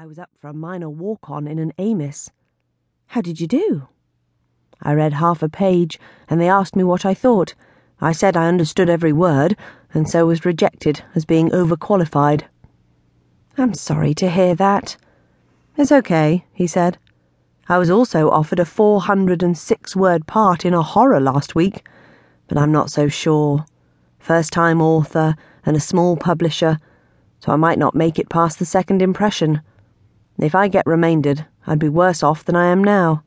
I was up for a minor walk on in an Amis. How did you do? I read half a page, and they asked me what I thought. I said I understood every word, and so was rejected as being overqualified. I'm sorry to hear that. It's okay, he said. I was also offered a 406 word part in a horror last week, but I'm not so sure. First time author and a small publisher, so I might not make it past the second impression. If I get remaindered, I'd be worse off than I am now.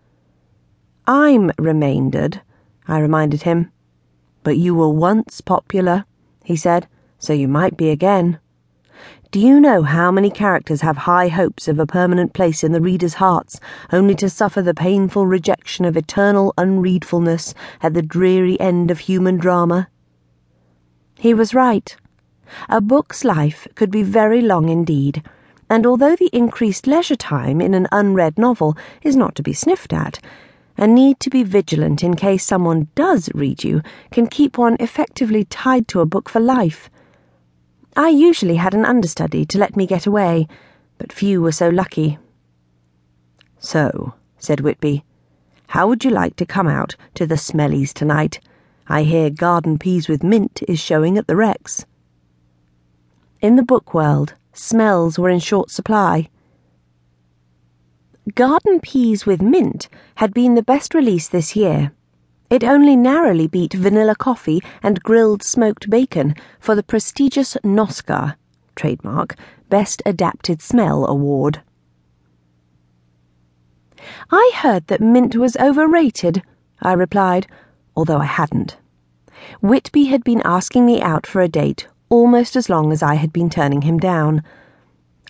I'm remaindered, I reminded him. But you were once popular, he said, so you might be again. Do you know how many characters have high hopes of a permanent place in the reader's hearts, only to suffer the painful rejection of eternal unreadfulness at the dreary end of human drama? He was right. A book's life could be very long indeed and although the increased leisure time in an unread novel is not to be sniffed at, a need to be vigilant in case someone does read you can keep one effectively tied to a book for life. I usually had an understudy to let me get away, but few were so lucky. So, said Whitby, how would you like to come out to the Smellies tonight? I hear Garden Peas with Mint is showing at the Rex. In the book world, Smells were in short supply. Garden Peas with Mint had been the best release this year. It only narrowly beat Vanilla Coffee and Grilled Smoked Bacon for the prestigious NOSCA, trademark, Best Adapted Smell Award. I heard that mint was overrated, I replied, although I hadn't. Whitby had been asking me out for a date almost as long as I had been turning him down.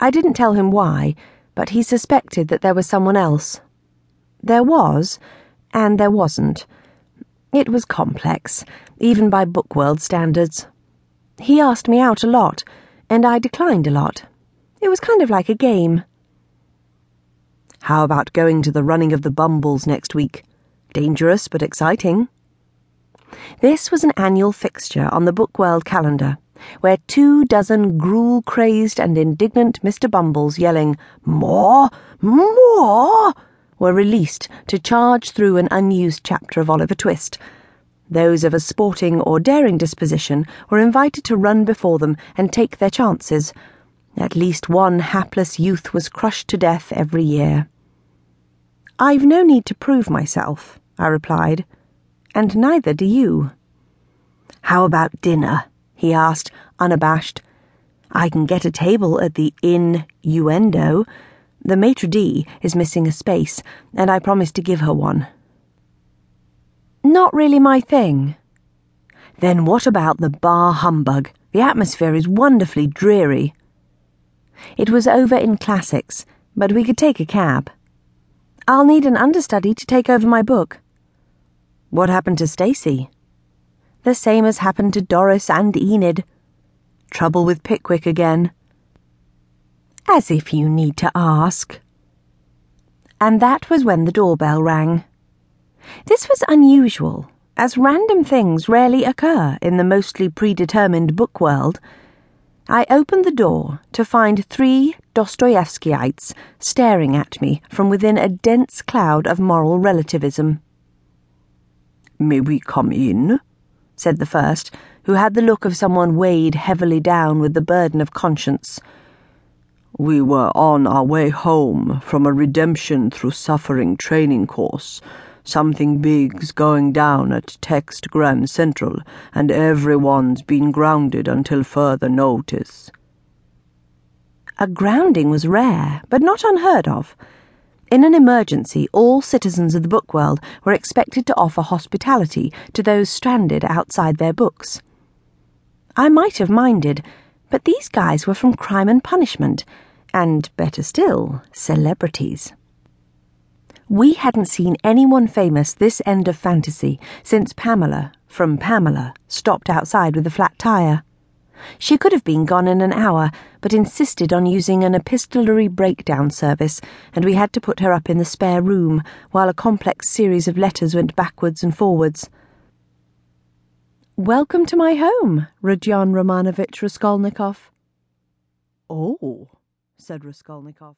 I didn't tell him why, but he suspected that there was someone else. There was, and there wasn't. It was complex, even by bookworld standards. He asked me out a lot, and I declined a lot. It was kind of like a game. How about going to the running of the Bumbles next week? Dangerous but exciting. This was an annual fixture on the Bookworld calendar where two dozen gruel crazed and indignant Mr. Bumbles yelling, More! More! were released to charge through an unused chapter of Oliver Twist. Those of a sporting or daring disposition were invited to run before them and take their chances. At least one hapless youth was crushed to death every year. I've no need to prove myself, I replied, and neither do you. How about dinner? He asked, unabashed. I can get a table at the Innuendo. The maitre d' is missing a space, and I promised to give her one. Not really my thing. Then what about the bar humbug? The atmosphere is wonderfully dreary. It was over in classics, but we could take a cab. I'll need an understudy to take over my book. What happened to Stacy? The same has happened to Doris and Enid. Trouble with Pickwick again. As if you need to ask. And that was when the doorbell rang. This was unusual, as random things rarely occur in the mostly predetermined book world. I opened the door to find three Dostoevskyites staring at me from within a dense cloud of moral relativism. May we come in? Said the first, who had the look of someone weighed heavily down with the burden of conscience. We were on our way home from a redemption through suffering training course. Something big's going down at Text Grand Central, and everyone's been grounded until further notice. A grounding was rare, but not unheard of. In an emergency, all citizens of the book world were expected to offer hospitality to those stranded outside their books. I might have minded, but these guys were from Crime and Punishment, and better still, celebrities. We hadn't seen anyone famous this end of fantasy since Pamela, from Pamela, stopped outside with a flat tire. She could have been gone in an hour, but insisted on using an epistolary breakdown service, and we had to put her up in the spare room while a complex series of letters went backwards and forwards. Welcome to my home, Rodion Romanovich Raskolnikov. Oh, said Raskolnikov.